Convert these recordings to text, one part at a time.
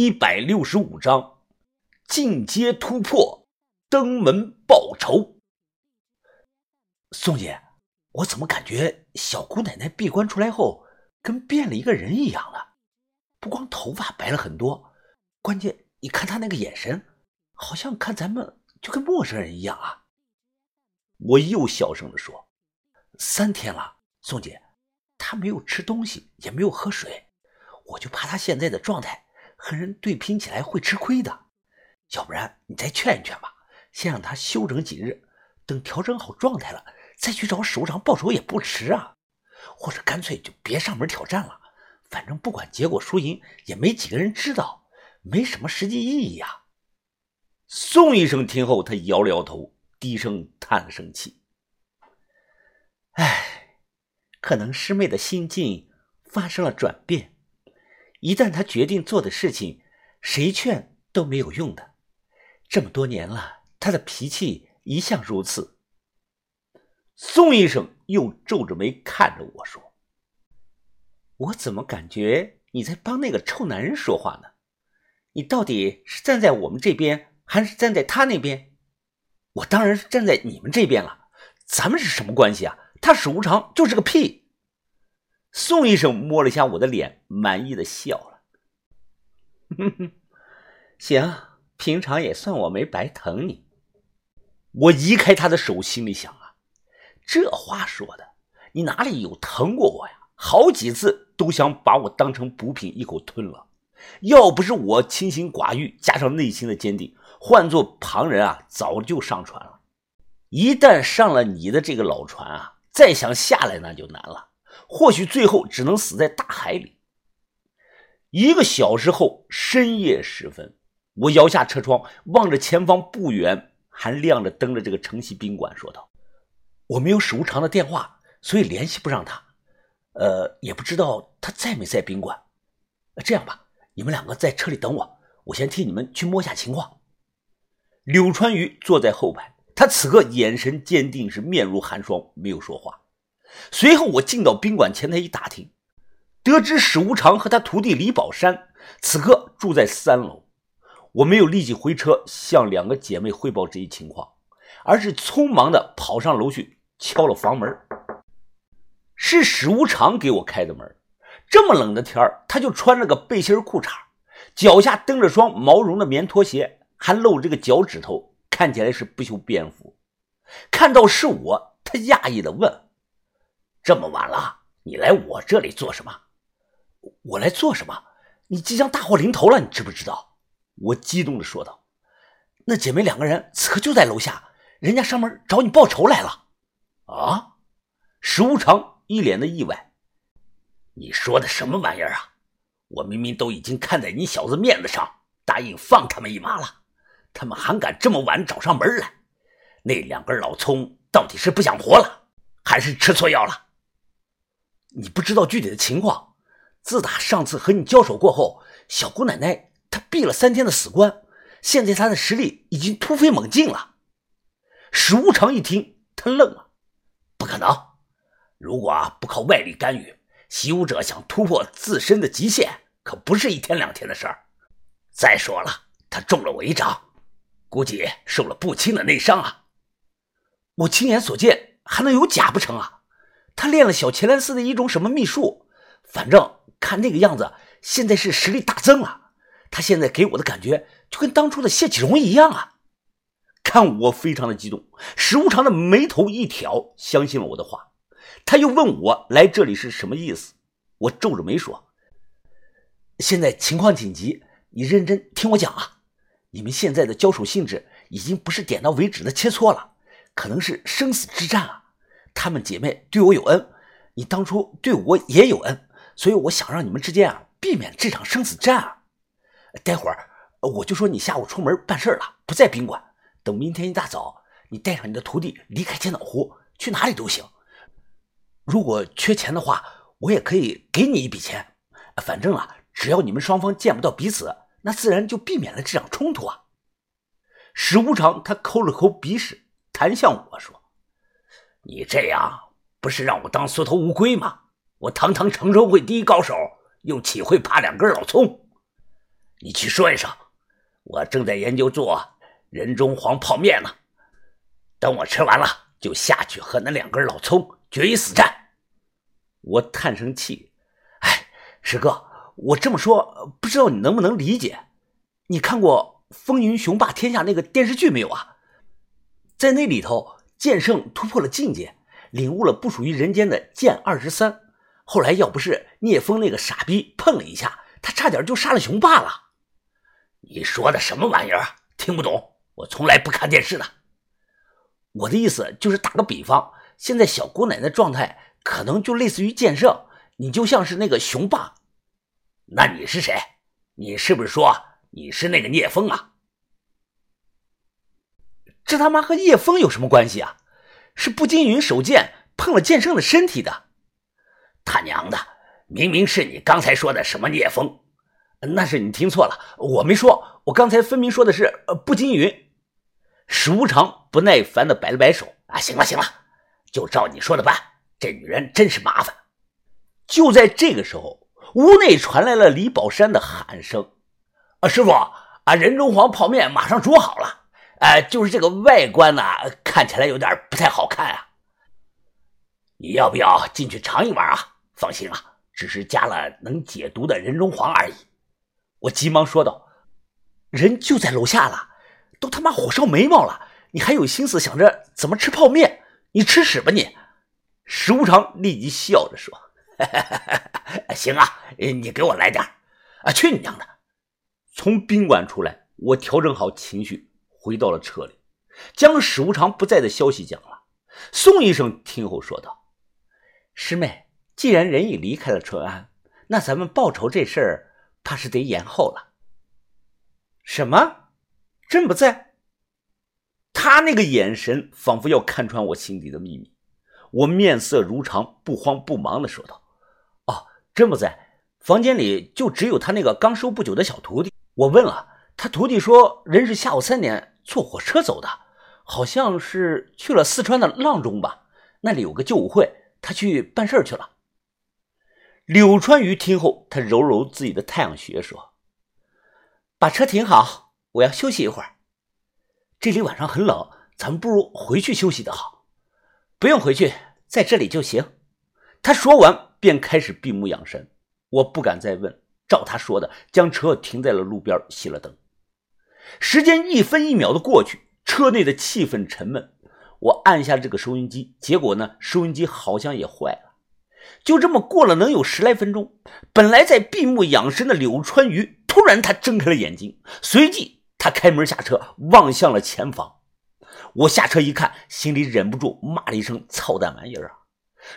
一百六十五章进阶突破，登门报仇。宋姐，我怎么感觉小姑奶奶闭关出来后跟变了一个人一样了？不光头发白了很多，关键你看她那个眼神，好像看咱们就跟陌生人一样啊！我又小声的说：“三天了，宋姐，她没有吃东西，也没有喝水。”我就怕她现在的状态和人对拼起来会吃亏的，要不然你再劝一劝吧，先让他休整几日，等调整好状态了，再去找首长报仇也不迟啊。或者干脆就别上门挑战了，反正不管结果输赢，也没几个人知道，没什么实际意义啊。宋医生听后，他摇了摇头，低声叹了声气：“唉，可能师妹的心境发生了转变。”一旦他决定做的事情，谁劝都没有用的。这么多年了，他的脾气一向如此。宋医生又皱着眉看着我说：“我怎么感觉你在帮那个臭男人说话呢？你到底是站在我们这边，还是站在他那边？我当然是站在你们这边了。咱们是什么关系啊？他史无常就是个屁。”宋医生摸了一下我的脸，满意的笑了。哼哼，行，平常也算我没白疼你。我移开他的手，心里想啊，这话说的，你哪里有疼过我呀？好几次都想把我当成补品一口吞了。要不是我清心寡欲，加上内心的坚定，换做旁人啊，早就上船了。一旦上了你的这个老船啊，再想下来那就难了。或许最后只能死在大海里。一个小时后，深夜时分，我摇下车窗，望着前方不远还亮着灯的这个城西宾馆，说道：“我没有史无常的电话，所以联系不上他。呃，也不知道他在没在宾馆。这样吧，你们两个在车里等我，我先替你们去摸一下情况。”柳川鱼坐在后排，他此刻眼神坚定，是面如寒霜，没有说话。随后，我进到宾馆前台一打听，得知史无常和他徒弟李宝山此刻住在三楼。我没有立即回车向两个姐妹汇报这一情况，而是匆忙的跑上楼去敲了房门。是史无常给我开的门。这么冷的天他就穿了个背心裤衩，脚下蹬着双毛绒的棉拖鞋，还露着个脚趾头，看起来是不修边幅。看到是我，他讶异的问。这么晚了，你来我这里做什么？我来做什么？你即将大祸临头了，你知不知道？我激动的说道。那姐妹两个人此刻就在楼下，人家上门找你报仇来了。啊！石无常一脸的意外。你说的什么玩意儿啊？我明明都已经看在你小子面子上，答应放他们一马了，他们还敢这么晚找上门来？那两根老葱到底是不想活了，还是吃错药了？你不知道具体的情况。自打上次和你交手过后，小姑奶奶她闭了三天的死关，现在她的实力已经突飞猛进了。史无常一听，他愣了，不可能！如果啊不靠外力干预，习武者想突破自身的极限，可不是一天两天的事儿。再说了，他中了我一掌，估计受了不轻的内伤啊！我亲眼所见，还能有假不成啊？他练了小乾兰寺的一种什么秘术，反正看那个样子，现在是实力大增了。他现在给我的感觉就跟当初的谢启荣一样啊！看我非常的激动，石无常的眉头一挑，相信了我的话。他又问我来这里是什么意思，我皱着眉说：“现在情况紧急，你认真听我讲啊！你们现在的交手性质已经不是点到为止的切磋了，可能是生死之战啊！”她们姐妹对我有恩，你当初对我也有恩，所以我想让你们之间啊避免这场生死战啊。待会儿我就说你下午出门办事了，不在宾馆。等明天一大早，你带上你的徒弟离开千岛湖，去哪里都行。如果缺钱的话，我也可以给你一笔钱。反正啊，只要你们双方见不到彼此，那自然就避免了这场冲突啊。史无常他抠了抠鼻屎，弹向我说。你这样不是让我当缩头乌龟吗？我堂堂城州会第一高手，又岂会怕两根老葱？你去说一声，我正在研究做人中黄泡面呢。等我吃完了，就下去和那两根老葱决一死战。我叹声气，哎，师哥，我这么说，不知道你能不能理解？你看过《风云雄霸天下》那个电视剧没有啊？在那里头，剑圣突破了境界，领悟了不属于人间的剑二十三。后来要不是聂风那个傻逼碰了一下，他差点就杀了雄霸了。你说的什么玩意儿？听不懂，我从来不看电视的。我的意思就是打个比方，现在小姑奶奶状态可能就类似于剑圣，你就像是那个雄霸。那你是谁？你是不是说你是那个聂风啊？这他妈和叶风有什么关系啊？是步惊云手剑碰了剑圣的身体的。他娘的，明明是你刚才说的什么聂风，那是你听错了，我没说，我刚才分明说的是呃步惊云。史无常不耐烦的摆了摆手，啊，行了行了，就照你说的办。这女人真是麻烦。就在这个时候，屋内传来了李宝山的喊声：“啊，师傅，啊，人中黄泡面马上煮好了，呃，就是这个外观呢，看起来有点不太好看啊。你要不要进去尝一碗啊？”放心啊，只是加了能解毒的人中黄而已。我急忙说道：“人就在楼下了，都他妈火烧眉毛了，你还有心思想着怎么吃泡面？你吃屎吧你！”石无常立即笑着说：“行啊，你给我来点啊！去你娘的！”从宾馆出来，我调整好情绪，回到了车里，将史无常不在的消息讲了。宋医生听后说道：“师妹。”既然人已离开了淳安，那咱们报仇这事儿怕是得延后了。什么？朕不在？他那个眼神仿佛要看穿我心底的秘密。我面色如常，不慌不忙的说道：“哦，真不在，房间里就只有他那个刚收不久的小徒弟。我问了，他徒弟说人是下午三点坐火车走的，好像是去了四川的阆中吧，那里有个救舞会，他去办事去了。”柳川鱼听后，他揉揉自己的太阳穴，说：“把车停好，我要休息一会儿。这里晚上很冷，咱们不如回去休息的好。不用回去，在这里就行。”他说完，便开始闭目养神。我不敢再问，照他说的，将车停在了路边，熄了灯。时间一分一秒的过去，车内的气氛沉闷。我按下这个收音机，结果呢，收音机好像也坏了。就这么过了能有十来分钟，本来在闭目养神的柳川鱼突然他睁开了眼睛，随即他开门下车，望向了前方。我下车一看，心里忍不住骂了一声：“操蛋玩意儿啊！”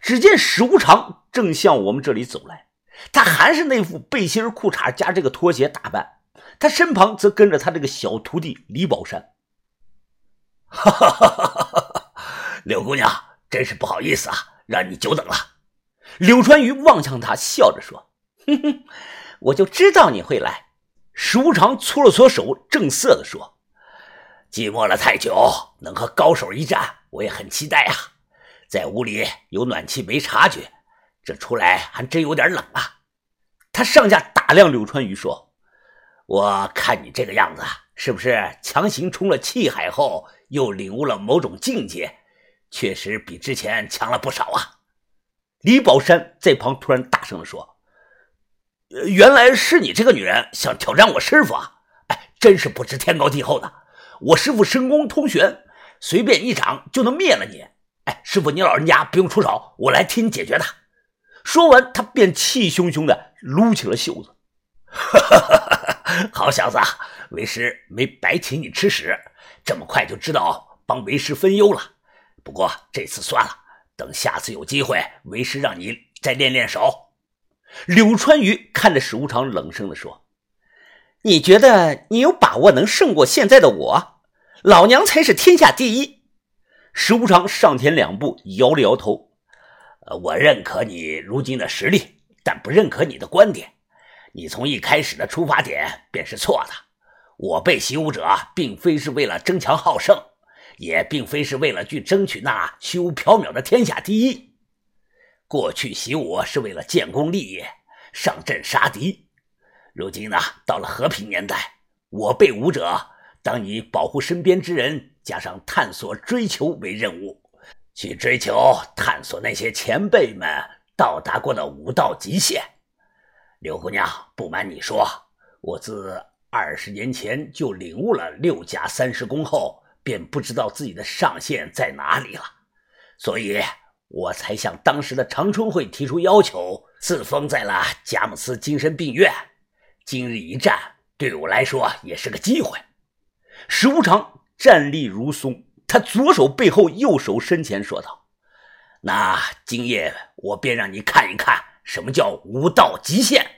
只见史无常正向我们这里走来，他还是那副背心裤衩加这个拖鞋打扮，他身旁则跟着他这个小徒弟李宝山。哈哈哈哈哈！柳姑娘，真是不好意思啊，让你久等了。柳川鱼望向他，笑着说：“哼哼，我就知道你会来。”石无常搓了搓手，正色地说：“寂寞了太久，能和高手一战，我也很期待啊。在屋里有暖气没察觉，这出来还真有点冷啊。”他上下打量柳川鱼说：“我看你这个样子，是不是强行冲了气海后，又领悟了某种境界？确实比之前强了不少啊。”李宝山在旁突然大声地说：“原来是你这个女人想挑战我师傅啊！哎，真是不知天高地厚的。我师傅神功通玄，随便一掌就能灭了你。哎，师傅，你老人家不用出手，我来替你解决他。”说完，他便气汹汹地撸起了袖子。“哈哈哈哈好小子，为师没白请你吃屎，这么快就知道帮为师分忧了。不过这次算了。”等下次有机会，为师让你再练练手。柳川鱼看着史无常，冷声的说：“你觉得你有把握能胜过现在的我？老娘才是天下第一。”史无常上前两步，摇了摇头：“，我认可你如今的实力，但不认可你的观点。你从一开始的出发点便是错的。我被习武者，并非是为了争强好胜。”也并非是为了去争取那虚无缥缈的天下第一。过去习武是为了建功立业，上阵杀敌。如今呢，到了和平年代，我辈武者当以保护身边之人，加上探索追求为任务，去追求探索那些前辈们到达过的武道极限。刘姑娘，不瞒你说，我自二十年前就领悟了六甲三十功后，便不知道自己的上限在哪里了，所以我才向当时的长春会提出要求，自封在了佳木斯精神病院。今日一战，对我来说也是个机会。石无常站立如松，他左手背后，右手身前，说道：“那今夜我便让你看一看。”什么叫无道极限？